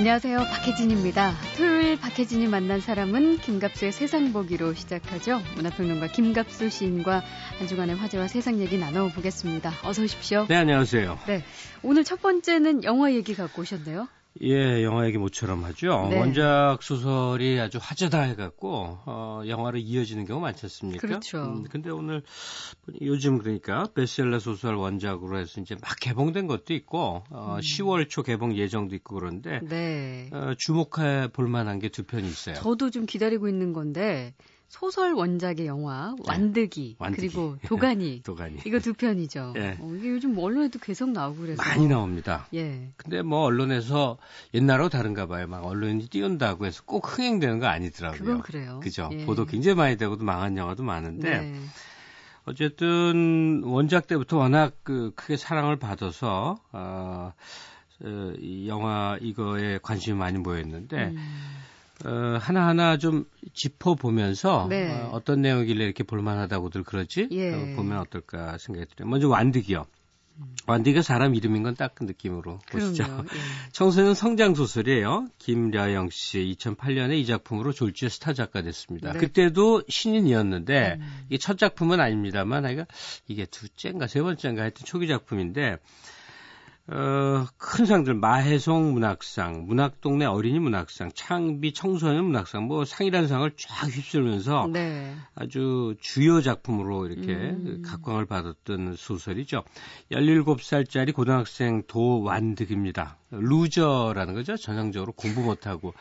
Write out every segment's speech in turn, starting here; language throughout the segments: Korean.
안녕하세요. 박혜진입니다. 토요일 박혜진이 만난 사람은 김갑수의 세상 보기로 시작하죠. 문화평론가 김갑수 시인과 한 주간의 화제와 세상 얘기 나눠보겠습니다. 어서 오십시오. 네, 안녕하세요. 네. 오늘 첫 번째는 영화 얘기 갖고 오셨네요. 예, 영화 얘기 모처럼 하죠. 네. 원작 소설이 아주 화제다 해갖고 어, 영화로 이어지는 경우 많지 않습니까? 그렇죠. 음, 근데 오늘 요즘 그러니까 베스트셀러 소설 원작으로 해서 이제 막 개봉된 것도 있고 어, 음. 10월 초 개봉 예정도 있고 그런데 네. 어, 주목해 볼 만한 게 두 편이 있어요. 저도 좀 기다리고 있는 건데 소설 원작의 영화 완득이, 네. 완득이. 그리고 도가니 도가니 이거 두 편이죠. 예. 어, 이게 요즘 언론에도 계속 나오고 그래서 많이 나옵니다. 예. 근데 뭐 언론에서 옛날하고 다른가 봐요. 막 언론이 띄운다고 해서 꼭 흥행되는 거 아니더라고요. 그건 그래요. 그죠. 예. 보도 굉장히 많이 되고도 망한 영화도 많은데 네. 어쨌든 원작 때부터 워낙 그 크게 사랑을 받아서 어, 어, 이 영화 이거에 관심이 많이 모였는데 음. 어, 하나하나 좀 짚어보면서 네. 어, 어떤 내용이길래 이렇게 볼만하다고들 그러지 예. 어, 보면 어떨까 생각이 들어요. 먼저 완득이요. 완득이가 사람 이름인 건 딱 그 느낌으로 보시죠. 그럼요. 예. 청소년 성장 소설이에요. 김려영 씨 2008년에 이 작품으로 졸지의 스타 작가 됐습니다. 네. 그때도 신인이었는데 음. 이게 첫 작품은 아닙니다만 아이가 이게 둘째인가 세 번째인가 하여튼 초기 작품인데 어, 큰 상들 마해송 문학상, 문학동네 어린이 문학상, 창비 청소년 문학상 뭐 상이라는 상을 쫙 휩쓸면서 네. 아주 주요 작품으로 이렇게 음. 각광을 받았던 소설이죠. 17살짜리 고등학생 도완득입니다. loser라는 거죠. 전형적으로 공부 못하고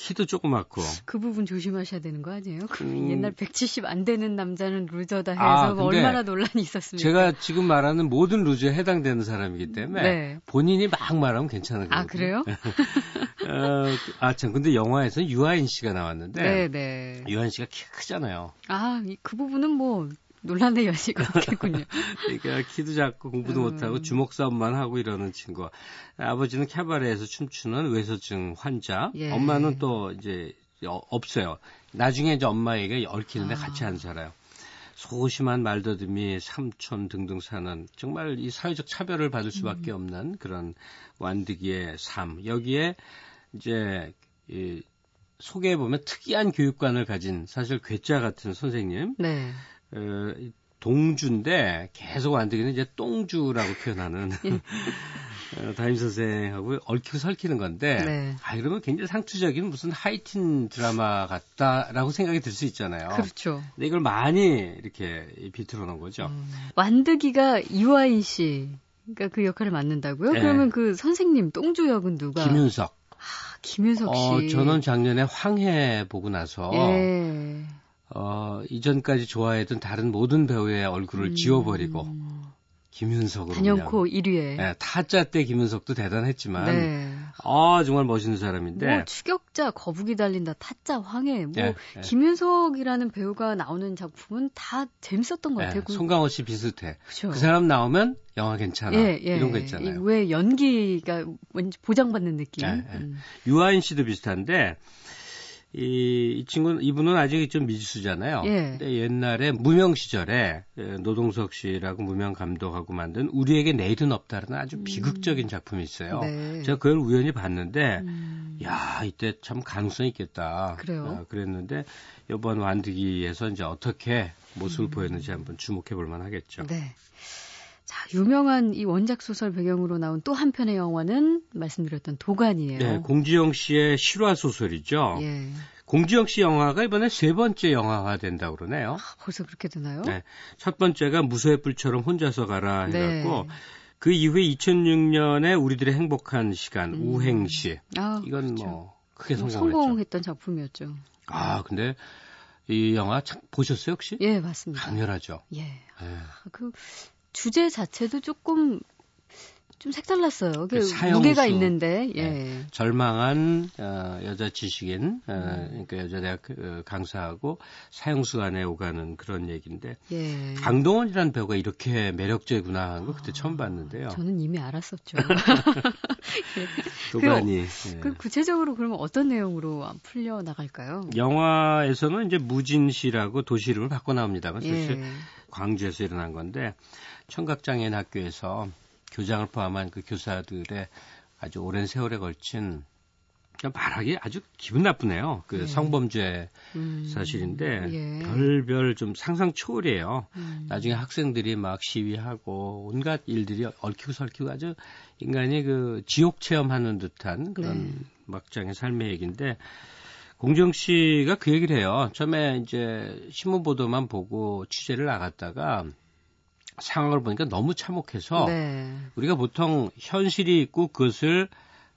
키도 조그맣고. 그 부분 조심하셔야 되는 거 아니에요? 그 음. 옛날 170 안 되는 남자는 loser다 해서 아, 뭐 얼마나 논란이 있었습니까? 제가 지금 말하는 모든 loser에 해당되는 사람이기 때문에 네. 본인이 막 말하면 괜찮은 거예요. 아 그래요? 어, 아, 참. 근데 영화에서는 유아인 씨가 나왔는데 네, 네. 유아인 씨가 키가 크잖아요. 아, 이- 그 부분은 뭐 논란의 여지가 없겠군요. 그러니까 키도 작고 공부도 음. 못하고 주먹 싸움만 하고 이러는 친구. 아버지는 캐바레에서 춤추는 외소증 환자. 예. 엄마는 또 이제 어, 없어요. 나중에 이제 엄마에게 얽히는데 아. 같이 안 살아요. 소심한 말더듬이 삼촌 등등 사는 정말 이 사회적 차별을 받을 음. 수밖에 없는 그런 완득이의 삶. 여기에 이제 이 소개해 보면 특이한 교육관을 가진 사실 괴짜 같은 선생님. 네. 어, 이 동주인데 계속 완득이는 이제 똥주라고 표현하는 예. 어, 담임 선생하고 얽히고 설키는 건데 네. 아 이러면 굉장히 상투적인 무슨 하이틴 드라마 같다라고 생각이 들 수 있잖아요. 그렇죠. 근데 이걸 많이 이렇게 비틀어 놓은 거죠. 음. 완득이가 이화인 씨가 그 역할을 맡는다고요? 네. 그러면 그 선생님 똥주 역은 누가? 김윤석. 아, 김윤석 씨. 어, 저는 작년에 황해 보고 나서 예. 어, 이전까지 좋아했던 다른 모든 배우의 얼굴을 음. 지워버리고 김윤석으로 단연코 그냥 1위에. 네, 타짜 때 김윤석도 대단했지만 네. 아 정말 멋있는 사람인데 뭐 추격자, 거북이 달린다, 타짜, 황해, 뭐 예, 예. 김윤석이라는 배우가 나오는 작품은 다 재밌었던 것 예, 같아요. 그- 송강호 씨 비슷해. 그죠. 그 사람 나오면 영화 괜찮아. 예, 예. 이런 거 있잖아요. 이- 왜 연기가 왠지 보장받는 느낌? 예, 예. 음. 유아인 씨도 비슷한데 이, 이 친구는 이분은 아직 좀 미지수잖아요. 예. 근데 옛날에 무명 시절에 예, 노동석 씨라고 무명 감독하고 만든 우리에게 내일은 없다라는 아주 비극적인 작품이 있어요. 음. 네. 제가 그걸 우연히 봤는데 음. 야 이때 참 가능성이 있겠다. 그래요? 어, 그랬는데 이번 완득이에서 이제 어떻게 모습을 음. 보였는지 한번 주목해 볼 만하겠죠. 네. 자, 유명한 이 원작 소설 배경으로 나온 또 한 편의 영화는 말씀드렸던 도관이에요. 네, 공지영 씨의 실화 소설이죠. 예. 공지영 씨 영화가 이번에 세 번째 영화화 된다고 그러네요. 아, 벌써 그렇게 되나요? 네. 첫 번째가 무소의 뿔처럼 혼자서 가라 해갖고 네. 그 이후에 2006년에 우리들의 행복한 시간 음. 우행시 아, 이건 그렇죠. 뭐 크게 뭐 성공했죠. 성공했던 작품이었죠. 아 근데 이 영화 참 보셨어요 혹시? 예, 맞습니다. 강렬하죠. 예. 예. 그 주제 자체도 조금 좀 색달랐어요. 그 무게가 있는데 예. 네. 절망한 어, 여자 지식인 어, 음. 그러니까 여자 대학 그, 강사하고 사형수 간에 오가는 그런 얘기인데 예. 강동원이라는 배우가 이렇게 매력적이구나 하는 거 그때 아, 처음 봤는데요. 저는 이미 알았었죠. 도가니. 그, 예. 그 구체적으로 그러면 어떤 내용으로 풀려 나갈까요? 영화에서는 이제 무진 시라고 도시 이름을 바꿔 나옵니다만 사실 예. 광주에서 일어난 건데 청각장애인 학교에서 교장을 포함한 그 교사들의 아주 오랜 세월에 걸친 말하기 아주 기분 나쁘네요. 그 예. 성범죄 음. 사실인데 예. 별별 좀 상상 초월이에요. 음. 나중에 학생들이 막 시위하고 온갖 일들이 얽히고 설키고 아주 인간이 그 지옥 체험하는 듯한 그런 네. 막장의 삶의 얘기인데 공정 씨가 그 얘기를 해요. 처음에 이제 신문 보도만 보고 취재를 나갔다가 상황을 보니까 너무 참혹해서 네. 우리가 보통 현실이 있고 그것을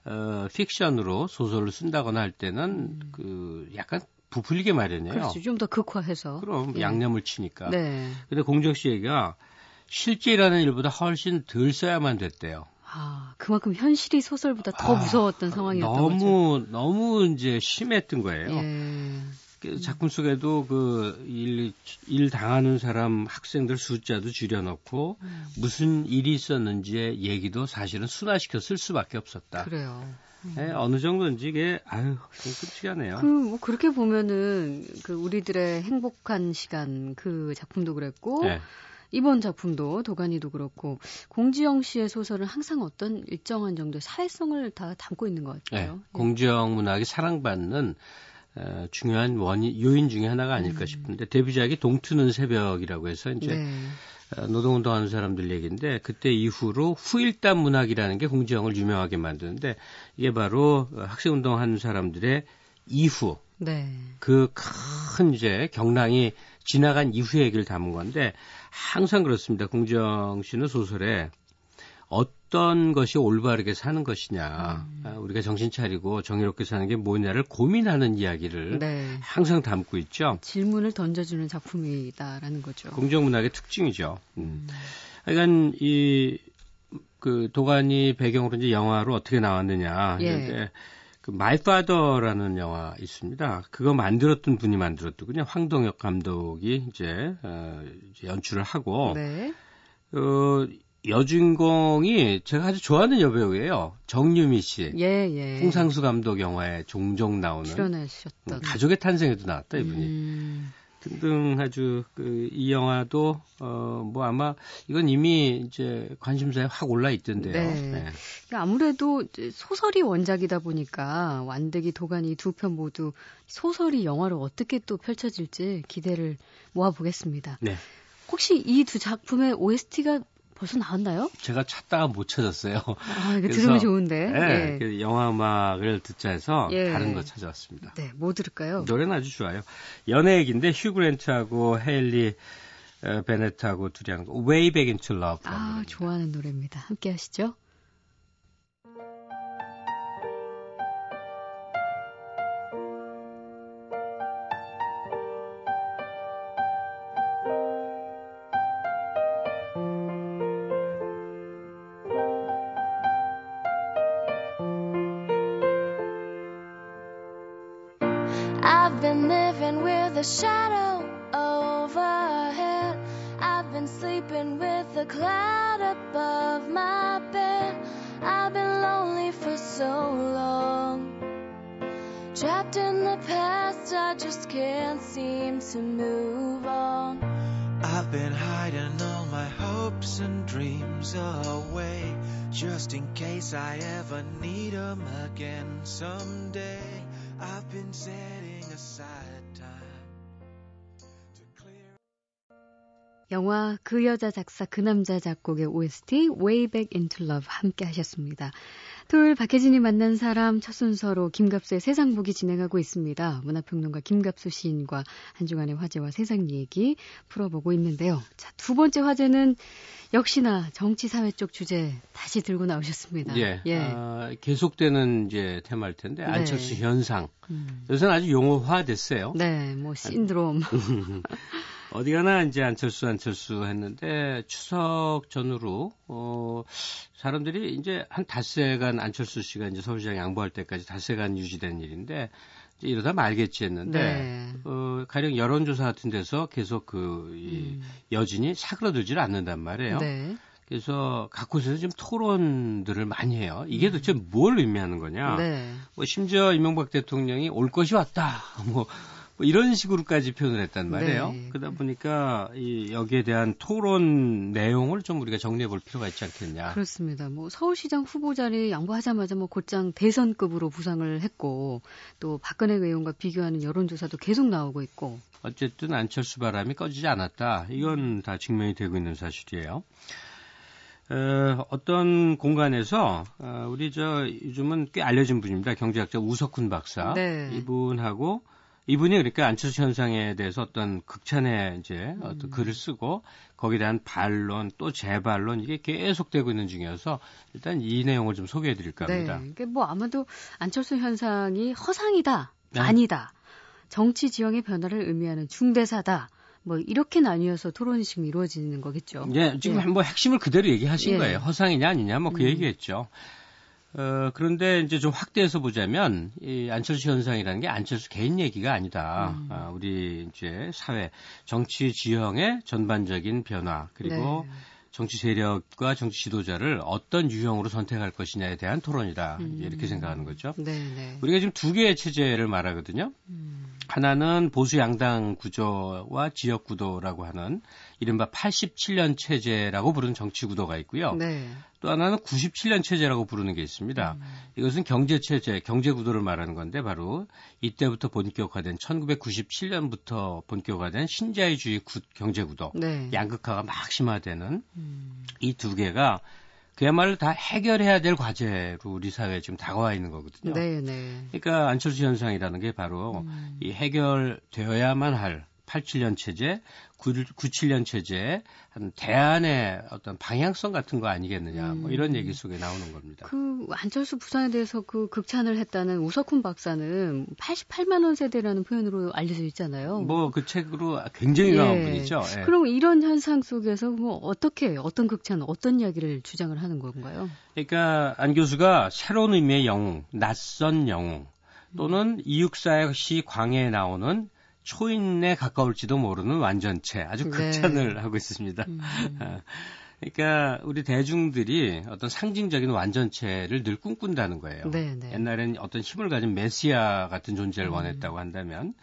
어, 픽션으로 소설을 쓴다거나 할 때는 음. 그 약간 부풀리게 마련이에요. 그렇죠. 좀 더 극화해서. 그럼 예. 양념을 치니까. 네. 근데 공정 씨 얘기가 실제 일하는 일보다 훨씬 덜 써야만 됐대요. 아, 그만큼 현실이 소설보다 더 아, 무서웠던 상황이었던 너무, 거죠. 너무 너무 이제 심했던 거예요. 예. 그 작품 속에도 그 일, 일 당하는 사람 학생들 숫자도 줄여놓고 음. 무슨 일이 있었는지의 얘기도 사실은 순화시켜 쓸 수밖에 없었다. 그래요. 음. 네, 어느 정도인지 이게 아유 끔찍하네요. 그뭐 그렇게 보면은 그 우리들의 행복한 시간 그 작품도 그랬고 네. 이번 작품도 도가니도 그렇고 공지영 씨의 소설은 항상 어떤 일정한 정도의 사회성을 다 담고 있는 것 같아요. 네, 공지영 문학이 사랑받는 어, 중요한 원인 요인 중에 하나가 아닐까 음. 싶은데 데뷔작이 동트는 새벽이라고 해서 이제 네. 어, 노동운동하는 사람들 얘기인데 그때 이후로 후일담 문학이라는 게 공지영을 유명하게 만드는데 이게 바로 학생운동하는 사람들의 이후 네. 그큰 이제 경랑이 지나간 이후의 얘기를 담은 건데 항상 그렇습니다. 공지영 씨는 소설에 어떤 것이 올바르게 사는 것이냐, 음. 아, 우리가 정신 차리고 정의롭게 사는 게 뭐냐를 고민하는 이야기를 네. 항상 담고 있죠. 질문을 던져주는 작품이다라는 거죠. 공정문학의 특징이죠. 음. 그러니까 이 그 도가니 배경으로 이제 영화로 어떻게 나왔느냐. 예. 그 마이파더라는 영화 있습니다. 그거 만들었던 분이 만들었더군요. 황동혁 감독이 이제, 어, 이제 연출을 하고 네. 어, 여주인공이 제가 아주 좋아하는 여배우예요. 정유미 씨. 예, 예. 홍상수 감독 영화에 종종 나오는. 출연하셨던. 음, 가족의 탄생에도 나왔다, 이분이. 음. 등등 아주 그 이 영화도 어 뭐 아마 이건 이미 이제 관심사에 확 올라 있던데요. 네. 네. 아무래도 소설이 원작이다 보니까 완득이 도가니 두 편 모두 소설이 영화로 어떻게 또 펼쳐질지 기대를 모아 보겠습니다. 네. 혹시 이 두 작품의 OST가 벌써 나왔나요? 제가 찾다가 못 찾았어요. 아, 이거 들으면 좋은데. 네, 예. 영화 음악을 듣자 해서 예. 다른 거 찾아왔습니다. 네, 뭐 들을까요? 노래는 아주 좋아요. 연애 얘기인데 휴 그랜트하고 헤일리 베네트하고 둘이 하는 거 Way Back Into Love. 아, 노래입니다. 좋아하는 노래입니다. 함께 하시죠. The shadow overhead. I've been sleeping with a cloud above my bed. I've been lonely for so long. Trapped in the past, I just can't seem to move on. I've been hiding all my hopes and dreams away. Just in case I ever need them again someday. I've been setting aside 영화 그 여자 작사 그 남자 작곡의 OST Way Back Into Love 함께 하셨습니다. 토요일 박혜진이 만난 사람 첫 순서로 김갑수의 세상 보기 진행하고 있습니다. 문화평론가 김갑수 시인과 한 주간의 화제와 세상 얘기 풀어보고 있는데요. 자, 두 번째 화제는 역시나 정치 사회 쪽 주제 다시 들고 나오셨습니다. 예. 예. 아, 계속되는 이제 테마일 텐데 네. 안철수 현상. 음. 요새는 아주 용어화됐어요. 네, 뭐 신드롬. 어디 가나 이제 안철수 안철수 했는데 추석 전후로 어 사람들이 이제 한 닷새간 안철수 씨가 이제 서울시장 양보할 때까지 닷새간 유지된 일인데 이제 이러다 말겠지 했는데 네. 어 가령 여론조사 같은 데서 계속 그이 음. 여진이 사그러들지를 않는단 말이에요. 네. 그래서 각 곳에서 지금 토론들을 많이 해요. 이게 음. 도대체 뭘 의미하는 거냐? 네. 뭐 심지어 이명박 대통령이 올 것이 왔다. 뭐 뭐 이런 식으로까지 표현을 했단 말이에요. 네. 그러다 보니까 이 여기에 대한 토론 내용을 좀 우리가 정리해 볼 필요가 있지 않겠냐. 그렇습니다. 뭐 서울시장 후보자리 양보하자마자 뭐 곧장 대선급으로 부상을 했고 또 박근혜 의원과 비교하는 여론조사도 계속 나오고 있고. 어쨌든 안철수 바람이 꺼지지 않았다. 이건 다 증명이 되고 있는 사실이에요. 어, 어떤 공간에서 어, 우리 저 요즘은 꽤 알려진 분입니다. 경제학자 우석훈 박사. 네. 이분하고 이분이 그러니까 안철수 현상에 대해서 어떤 극찬의 이제 어떤 음. 글을 쓰고 거기에 대한 반론 또 재반론 이게 계속되고 있는 중이어서 일단 이 내용을 좀 소개해 드릴까 합니다. 네. 이게 뭐 아마도 안철수 현상이 허상이다, 네. 아니다. 정치 지형의 변화를 의미하는 중대사다. 뭐 이렇게 나뉘어서 토론이 지금 이루어지는 거겠죠. 예, 지금 예. 뭐 핵심을 그대로 얘기하신 예. 거예요. 허상이냐 아니냐 뭐그 음. 얘기했죠. 어, 그런데 이제 좀 확대해서 보자면 이 안철수 현상이라는 게 안철수 개인 얘기가 아니다. 음. 아, 우리 이제 사회 정치 지형의 전반적인 변화 그리고 네. 정치 세력과 정치 지도자를 어떤 유형으로 선택할 것이냐에 대한 토론이다. 음. 이렇게 생각하는 거죠. 네, 네. 우리가 지금 두 개의 체제를 말하거든요. 음. 하나는 보수 양당 구조와 지역 구도라고 하는 이른바 87년 체제라고 부르는 정치 구도가 있고요. 네. 또 하나는 97년 체제라고 부르는 게 있습니다. 음. 이것은 경제 체제, 경제 구도를 말하는 건데 바로 이때부터 본격화된 1997년부터 본격화된 신자유주의 구, 경제 구도, 네. 양극화가 막 심화되는 음. 이두 개가 그야말로 다 해결해야 될 과제로 우리 사회에 지금 다가와 있는 거거든요. 네, 네. 그러니까 안철수 현상이라는 게 바로 음. 이 해결되어야만 할 87년 체제, 97년 체제의 한 대안의 어떤 방향성 같은 거 아니겠느냐, 뭐 이런 음. 얘기 속에 나오는 겁니다. 그 안철수 부산에 대해서 그 극찬을 했다는 우석훈 박사는 88만 원 세대라는 표현으로 알려져 있잖아요. 뭐 그 책으로 굉장히 강한 예. 분이죠. 예. 그럼 이런 현상 속에서 뭐 어떻게 어떤 극찬, 어떤 이야기를 주장을 하는 건가요? 그러니까 안 교수가 새로운 의미의 영웅, 낯선 영웅 또는 이육사시 광해에 나오는 초인에 가까울지도 모르는 완전체 아주 네. 극찬을 네. 하고 있습니다. 음. 아, 그러니까 우리 대중들이 어떤 상징적인 완전체를 늘 꿈꾼다는 거예요. 네, 네. 옛날에는 어떤 힘을 가진 메시아 같은 존재를 음. 원했다고 한다면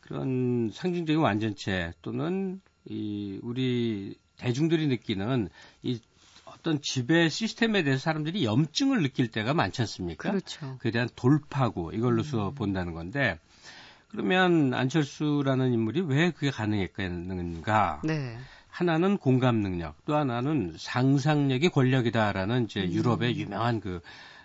그런 상징적인 완전체 또는 이 우리 대중들이 느끼는 이 어떤 지배 시스템에 대해서 사람들이 염증을 느낄 때가 많지 않습니까? 그렇죠. 그에 대한 돌파구 이걸로서 음. 본다는 건데 그러면 안철수라는 인물이 왜 그게 가능했겠는가? 네. 하나는 공감 능력, 또 하나는 상상력이 권력이다라는 이제 음. 유럽의 유명한 그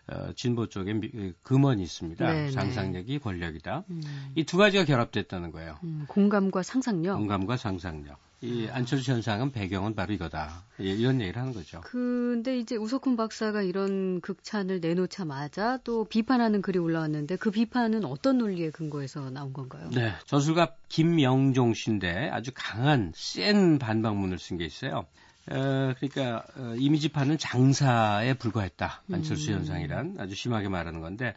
어, 진보 쪽에 그 금원이 있습니다. 네네. 네. 상상력이 권력이다. 음. 이두 가지가 결합됐다는 거예요. 음, 공감과 상상력. 공감과 상상력. 이 안철수 현상은 배경은 바로 이거다. 이런 얘기를 하는 거죠. 근데 이제 우석훈 박사가 이런 극찬을 내놓자마자 또 비판하는 글이 올라왔는데 그 비판은 어떤 논리에 근거해서 나온 건가요? 네. 저술가 김영종 씨인데 아주 강한 센 반박문을 쓴 게 있어요. 어, 그러니까 어, 이미지파는 장사에 불과했다. 안철수 음. 현상이란 아주 심하게 말하는 건데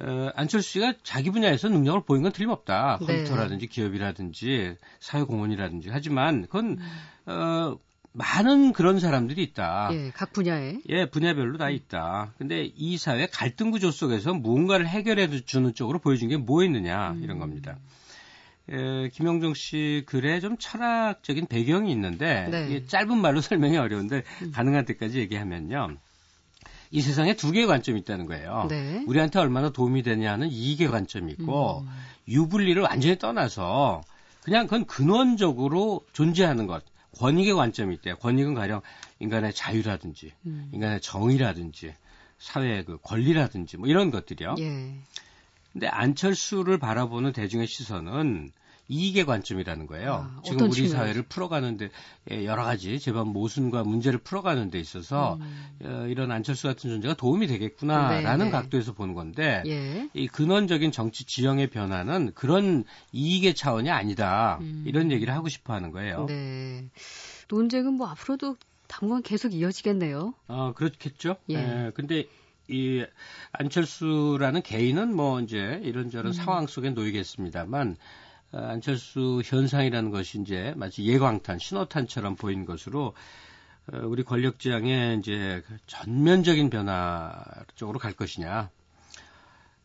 어, 안철수 씨가 자기 분야에서 능력을 보인 건 틀림없다. 네. 컴퓨터라든지 기업이라든지 사회공헌이라든지 하지만 그건 음. 어, 많은 그런 사람들이 있다. 예, 각 분야에. 예, 분야별로 다 있다. 근데 이 사회 갈등 구조 속에서 무언가를 해결해 주는 쪽으로 보여준 게뭐 있느냐 음. 이런 겁니다. 에, 김영정 씨 글에 좀 철학적인 배경이 있는데 네. 이게 짧은 말로 설명이 어려운데 음. 가능한 때까지 얘기하면요. 이 세상에 두 개의 관점이 있다는 거예요. 네. 우리한테 얼마나 도움이 되냐는 이익의 관점이 있고 음. 유불리를 완전히 떠나서 그냥 그건 근원적으로 존재하는 것. 권익의 관점이 있대요. 권익은 가령 인간의 자유라든지 음. 인간의 정의라든지 사회의 그 권리라든지 뭐 이런 것들이요. 예. 근데 안철수를 바라보는 대중의 시선은 이익의 관점이라는 거예요. 아, 지금 우리 측면에서? 사회를 풀어가는데 예, 여러 가지 재반 모순과 문제를 풀어가는 데 있어서 음. 어, 이런 안철수 같은 존재가 도움이 되겠구나라는 네, 네. 각도에서 보는 건데 예. 이 근원적인 정치 지형의 변화는 그런 이익의 차원이 아니다. 음. 이런 얘기를 하고 싶어 하는 거예요. 네. 논쟁은 뭐 앞으로도 당분간 계속 이어지겠네요. 어, 그렇겠죠. 예. 예. 근데 이 안철수라는 개인은 뭐 이제 이런저런 음. 상황 속에 놓이겠습니다만 어, 안철수 현상이라는 것이 이제 마치 예광탄, 신호탄처럼 보이는 것으로 어, 우리 권력지향의 이제 그 전면적인 변화 쪽으로 갈 것이냐.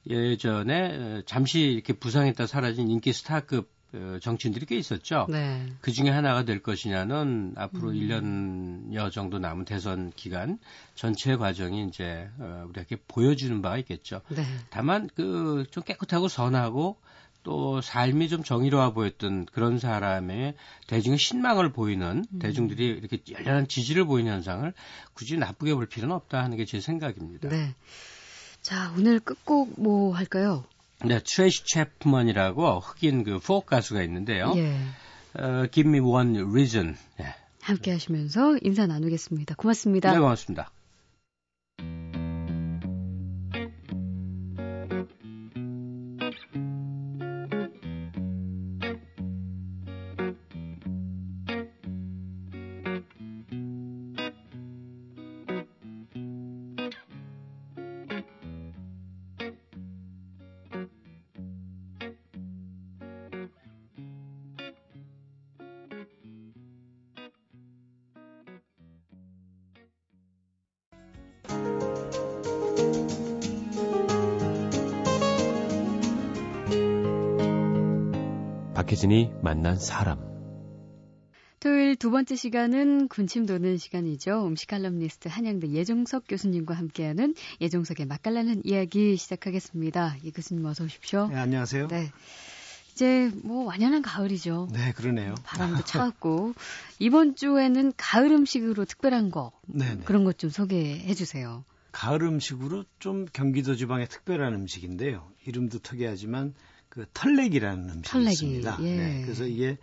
예전에 어, 잠시 이렇게 부상했다 사라진 인기 스타급 어, 정치인들이 꽤 있었죠. 네. 그 중에 하나가 될 것이냐는 앞으로 음. 1년여 정도 남은 대선 기간 전체 과정이 이제 어, 우리에게 보여주는 바가 있겠죠. 네. 다만 그 좀 깨끗하고 선하고 또 삶이 좀 정의로워 보였던 그런 사람의 대중의 신망을 보이는 음. 대중들이 이렇게 열렬한 지지를 보이는 현상을 굳이 나쁘게 볼 필요는 없다 하는 게 제 생각입니다. 네. 자, 오늘 끝곡 뭐 할까요? 네, 트레이시 채프먼이라고 흑인 그 포크 가수가 있는데요. 예. 어, Give me one reason. 네, 함께 하시면서 인사 나누겠습니다. 고맙습니다. 네 고맙습니다. 박혜진이 만난 사람. 토요일 두 번째 시간은 군침 도는 시간이죠. 음식 칼럼니스트 한양대 예종석 교수님과 함께하는 예종석의 맛깔나는 이야기 시작하겠습니다. 이 교수님 어서 오십시오. 네, 안녕하세요. 네. 네. 이제 뭐 완연한 가을이죠. 그러네요. 바람도 차갑고 이번 주에는 가을 음식으로 특별한 거 네, 네. 그런 것 좀 소개해 주세요. 가을 음식으로 좀 경기도 지방의 특별한 음식인데요. 이름도 특이하지만 그 털레기라는 음식이 털레기, 있습니다. 예. 네, 그래서 이게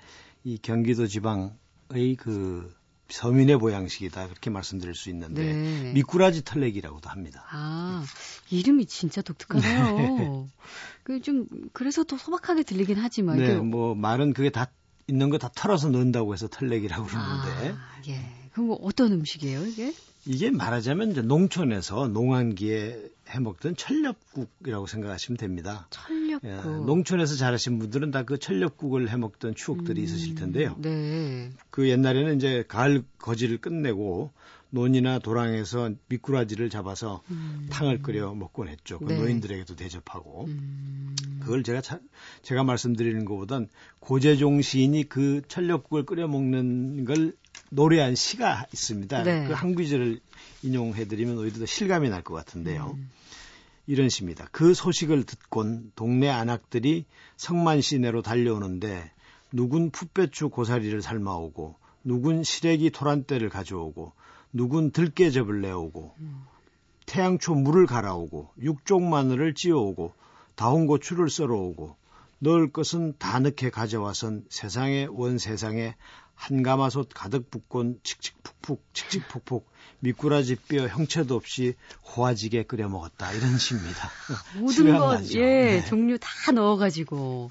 이 경기도 지방의 그 서민의 보양식이다 그렇게 말씀드릴 수 있는데 네. 미꾸라지 털레기라고도 합니다. 아, 이름이 진짜 독특하네요. 그좀 그래서 더 소박하게 들리긴 하지만 네, 뭐 말은 그게 다 있는 거 다 털어서 넣는다고 해서 털레기라고 그러는데 아, 예. 그럼 뭐 어떤 음식이에요, 이게? 이게 말하자면 이제 농촌에서 농한기에 해먹던 철렵국이라고 생각하시면 됩니다. 철렵국. 예, 농촌에서 자라신 분들은 다 그 철렵국을 해먹던 추억들이 있으실 텐데요. 네. 그 옛날에는 이제 가을 거지를 끝내고 논이나 도랑에서 미꾸라지를 잡아서 음. 탕을 끓여 먹곤 했죠. 그 네. 노인들에게도 대접하고. 음. 그걸 제가 차- 제가 말씀드리는 것보단 고재종 시인이 그 철렵국을 끓여 먹는 걸 노래한 시가 있습니다. 네. 그한 구절을 인용해드리면 오히려 더 실감이 날 것 같은데요. 음. 이런 시입니다. 그 소식을 듣곤 동네 안악들이 성만 시내로 달려오는데 누군 풋배추 고사리를 삶아오고 누군 시래기 토란대를 가져오고 누군 들깨즙을 내오고 태양초 물을 갈아오고 육종 마늘을 찌어오고 다운 고추를 썰어오고 넣을 것은 다 넣게 가져와선 세상에 원 세상에 한가마솥 가득 붓곤 칙칙푹푹 칙칙푹푹 미꾸라지 뼈 형체도 없이 호화지게 끓여 먹었다 이런 시입니다. 모든 것? 예, 네. 종류 다 넣어가지고,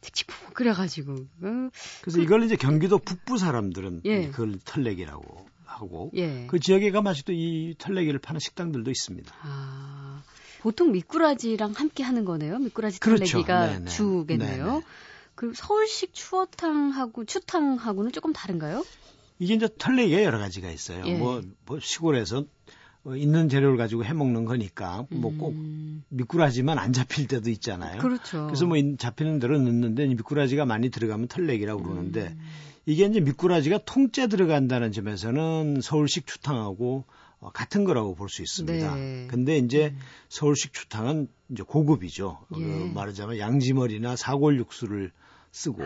칙칙푹 끓여가지고, 어, 그래서 이걸 이제 경기도 북부 사람들은 예. 그걸 털레기라고 하고 예. 그 지역에 가면 아직도 이 털레기를 파는 식당들도 있습니다. 아, 보통 미꾸라지랑 함께 하는 거네요. 미꾸라지 그렇죠. 털레기가 네네. 주겠네요. 네네. 그 서울식 추어탕하고 추탕하고는 조금 다른가요? 이게 이제 털레기가 여러 가지가 있어요. 예. 뭐, 뭐 시골에서 어, 있는 재료를 가지고 해 먹는 거니까 뭐꼭 음, 미꾸라지만 안 잡힐 때도 있잖아요. 그렇죠. 그래서 뭐 인- 잡히는 대로 넣는데 이 미꾸라지가 많이 들어가면 털레기라고 그러는데 음. 이게 이제 미꾸라지가 통째 들어간다는 점에서는 서울식 추탕하고 어, 같은 거라고 볼 수 있습니다. 네. 근데 이제 서울식 추탕은 이제 고급이죠. 그 예. 말하자면 양지머리나 사골 육수를 쓰고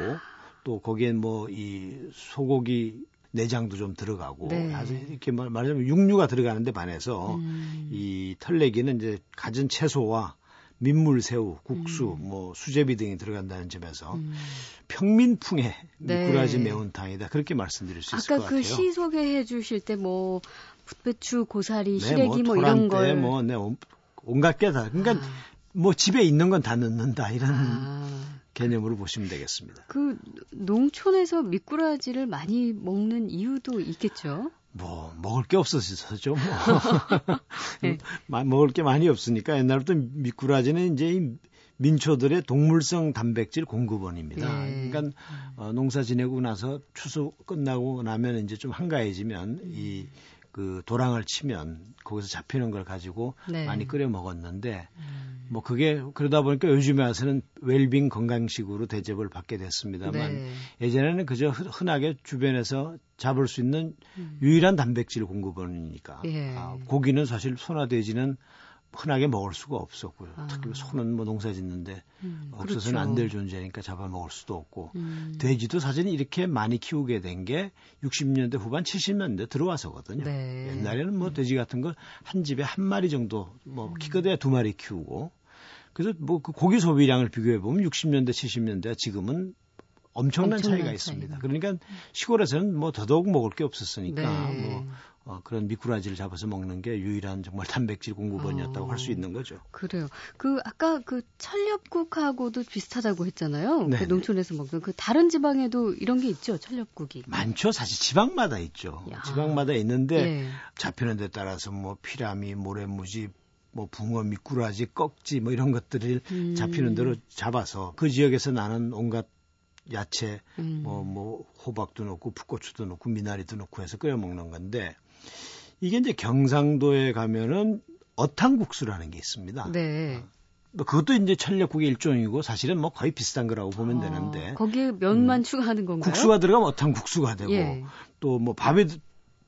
또 거기엔 뭐 이 소고기 내장도 좀 들어가고 네. 아주 이렇게 말- 말하자면 육류가 들어가는데 반해서 음. 이 털레기는 이제 갖은 채소와 민물 새우, 국수, 음. 뭐 수제비 등이 들어간다는 점에서 음. 평민풍의 네. 미꾸라지 매운탕이다 그렇게 말씀드릴 수 있을 아까 것그 같아요. 시 소개해 주실 때뭐 풋배추, 고사리, 네, 시래기 뭐, 뭐 이런 걸 뭐 네, 온- 온갖 게 다. 그러니까 아, 뭐 집에 있는 건 다 넣는다 이런 아. 개념으로 보시면 되겠습니다. 그 농촌에서 미꾸라지를 많이 먹는 이유도 있겠죠. 뭐 먹을 게 없어서죠. 뭐 네. 마- 먹을 게 많이 없으니까 옛날부터 미꾸라지는 이제 이 민초들의 동물성 단백질 공급원입니다. 예. 그러니까 어, 농사 지내고 나서 추수 끝나고 나면 이제 좀 한가해지면 이 그 도랑을 치면 거기서 잡히는 걸 가지고 네. 많이 끓여 먹었는데 음. 뭐 그게 그러다 보니까 요즘에 와서는 웰빙 건강식으로 대접을 받게 됐습니다만 네. 예전에는 그저 흔- 흔하게 주변에서 잡을 수 있는 음. 유일한 단백질 공급원이니까 예. 아, 고기는 사실 소나 돼지는 흔하게 먹을 수가 없었고요. 아. 특히 소는 뭐 농사 짓는데 음, 없어서는 그렇죠. 안될 존재니까 잡아 먹을 수도 없고 음. 돼지도 사실 이렇게 많이 키우게 된 게 60년대 후반 70년대 들어와서거든요. 네. 옛날에는 뭐 돼지 같은 걸 한 집에 한 마리 정도 뭐 음. 키크돼야 두 마리 키우고 그래서 뭐 그 고기 소비량을 비교해 보면 60년대 70년대 지금은 엄청난, 엄청난 차이가 차이가. 있습니다. 그러니까 시골에서는 뭐 더더욱 먹을 게 없었으니까 네. 뭐 어, 그런 미꾸라지를 잡아서 먹는 게 유일한 정말 단백질 공급원이었다고 어. 할수 있는 거죠. 그래요. 그 아까 그 철렵국하고도 비슷하다고 했잖아요. 네, 그 농촌에서 먹는 그 다른 지방에도 이런 게 있죠. 철렵국이. 많죠. 사실 지방마다 있죠. 야. 지방마다 있는데 예. 잡히는 데 따라서 뭐 피라미, 모래무지, 뭐 붕어, 미꾸라지, 꺽지 뭐 이런 것들을 음. 잡히는 대로 잡아서 그 지역에서 나는 온갖 야채, 음. 뭐, 뭐 호박도 넣고 풋고추도 넣고 미나리도 넣고 해서 끓여 먹는 건데 이게 이제 경상도에 가면은 어탕국수라는 게 있습니다. 네. 뭐 그것도 이제 철력국의 일종이고 사실은 뭐 거의 비슷한 거라고 보면 아, 되는데 거기에 면만 추가하는 건가요? 국수가 들어가면 어탕 국수가 되고 예. 또뭐 밥에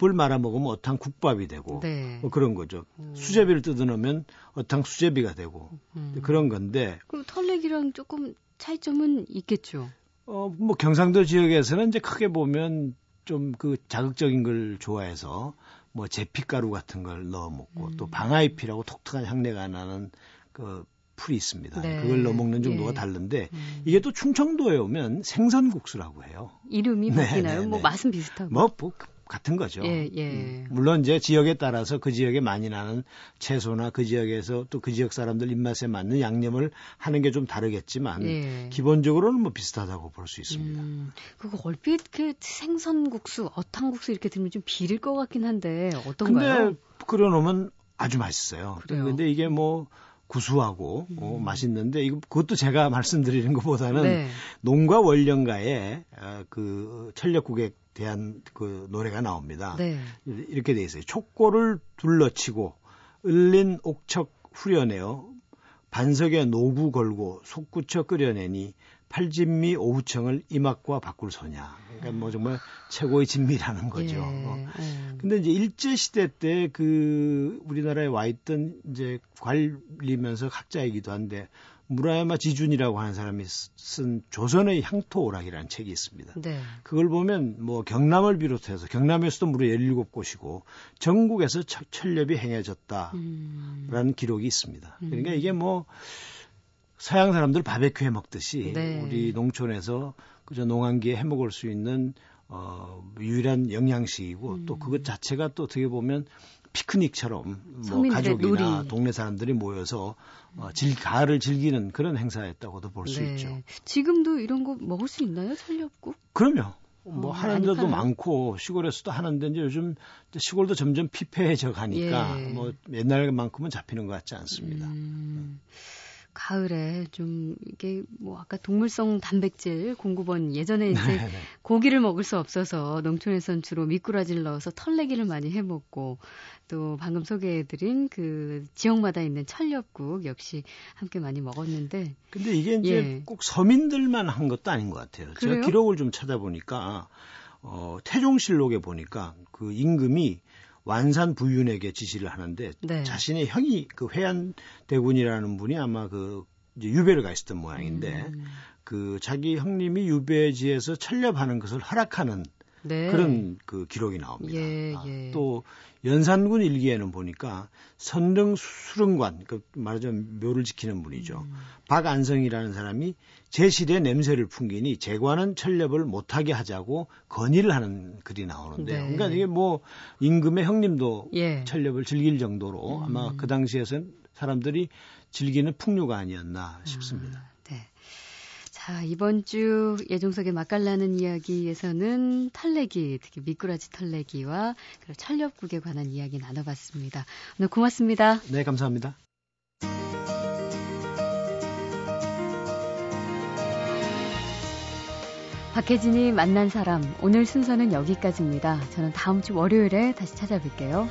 을 말아 먹으면 어탕 국밥이 되고 네. 뭐 그런 거죠. 음. 수제비를 뜯어 넣으면 어탕 수제비가 되고 음. 그런 건데 그럼 털레기랑 조금 차이점은 있겠죠. 어 뭐 경상도 지역에서는 이제 크게 보면 좀 그 자극적인 걸 좋아해서 뭐 제피가루 같은 걸 넣어 먹고 음. 또 방아잎이라고 독특한 향내가 나는 그 풀이 있습니다. 네. 그걸 넣어 먹는 정도가 예. 다른데 음. 이게 또 충청도에 오면 생선국수라고 해요. 이름이 네, 바뀌나요? 네, 뭐 네. 맛은 비슷하고. 뭐, 뭐 같은 거죠. 예, 예. 음, 물론 이제 지역에 따라서 그 지역에 많이 나는 채소나 그 지역에서 또 그 지역 사람들 입맛에 맞는 양념을 하는 게 좀 다르겠지만 예. 기본적으로는 뭐 비슷하다고 볼 수 있습니다. 음, 그거 얼핏 그 생선국수, 어탕국수 이렇게 들으면 좀 비릴 것 같긴 한데 어떤가요? 근데 끓여놓으면 아주 맛있어요. 그래요? 근데 이게 뭐 구수하고 어, 음. 맛있는데 이거 그것도 제가 말씀드리는 것보다는 네. 농가 원령가의 어, 그 철력국에 대한 그 노래가 나옵니다. 네. 이렇게 돼 있어요. 촉골을 둘러치고 을린 옥척 후려내어 반석에 노구 걸고 속구쳐 끓여내니 팔진미 오후청을 이막과 바꿀 소냐. 그러니까 뭐 정말 최고의 진미라는 거죠. 예. 어. 예. 근데 이제 일제 시대 때 그 우리나라에 와 있던 이제 관리면서 학자이기도 한데 무라야마 지준이라고 하는 사람이 쓰- 쓴 조선의 향토 오락이라는 책이 있습니다. 네. 그걸 보면 뭐 경남을 비롯해서 경남에서도 무려 17곳이고 전국에서 철- 철렵이 행해졌다라는 음. 기록이 있습니다. 음. 그러니까 이게 뭐 서양 사람들 바베큐 해 먹듯이 네. 우리 농촌에서 그저 농한기에 해 먹을 수 있는 어 유일한 영양식이고 음. 또 그것 자체가 또 어떻게 보면 피크닉처럼 뭐 가족이나 놀이. 동네 사람들이 모여서 어, 즐 가을을 즐기는 그런 행사였다고도 볼수 네. 있죠. 지금도 이런 거 먹을 수 있나요? 철렵국? 그럼요. 뭐 어, 하는 데도? 많고 시골에서도 하는데 이제 요즘 시골도 점점 피폐해져 가니까 예. 뭐 옛날만큼은 잡히는 것 같지 않습니다. 음, 가을에 좀 이게 뭐 아까 동물성 단백질 공급원 예전에 이제 네네. 고기를 먹을 수 없어서 농촌에선 주로 미꾸라지를 넣어서 털내기를 많이 해 먹고 또 방금 소개해드린 그 지역마다 있는 철렵국 역시 함께 많이 먹었는데 근데 이게 이제 예. 꼭 서민들만 한 것도 아닌 것 같아요. 그래요? 제가 기록을 좀 찾아보니까 어, 태종실록에 보니까 그 임금이 완산 부윤에게 지시를 하는데 네. 자신의 형이 그 회안 대군이라는 분이 아마 그 이제 유배를 가 있었던 모양인데 음, 그 자기 형님이 유배지에서 철렵하는 것을 허락하는 네. 그런 그 기록이 나옵니다. 예, 아, 예. 또 연산군 일기에는 보니까 선릉 수릉관 그 말하자면 묘를 지키는 분이죠. 음. 박안성이라는 사람이 제실의 냄새를 풍기니 제관은 철렵을 못하게 하자고 건의를 하는 글이 나오는데요. 네. 그러니까 이게 뭐 임금의 형님도 예. 철렵을 즐길 정도로 아마 음. 그 당시에선 사람들이 즐기는 풍류가 아니었나 싶습니다. 아, 네. 자, 이번 주 예종석의 맛깔나는 이야기에서는 털레기, 특히 미꾸라지 털레기와 그리고 철렵국에 관한 이야기 나눠봤습니다. 오늘 고맙습니다. 네, 감사합니다. 박혜진이 만난 사람, 오늘 순서는 여기까지입니다. 저는 다음 주 월요일에 다시 찾아뵐게요.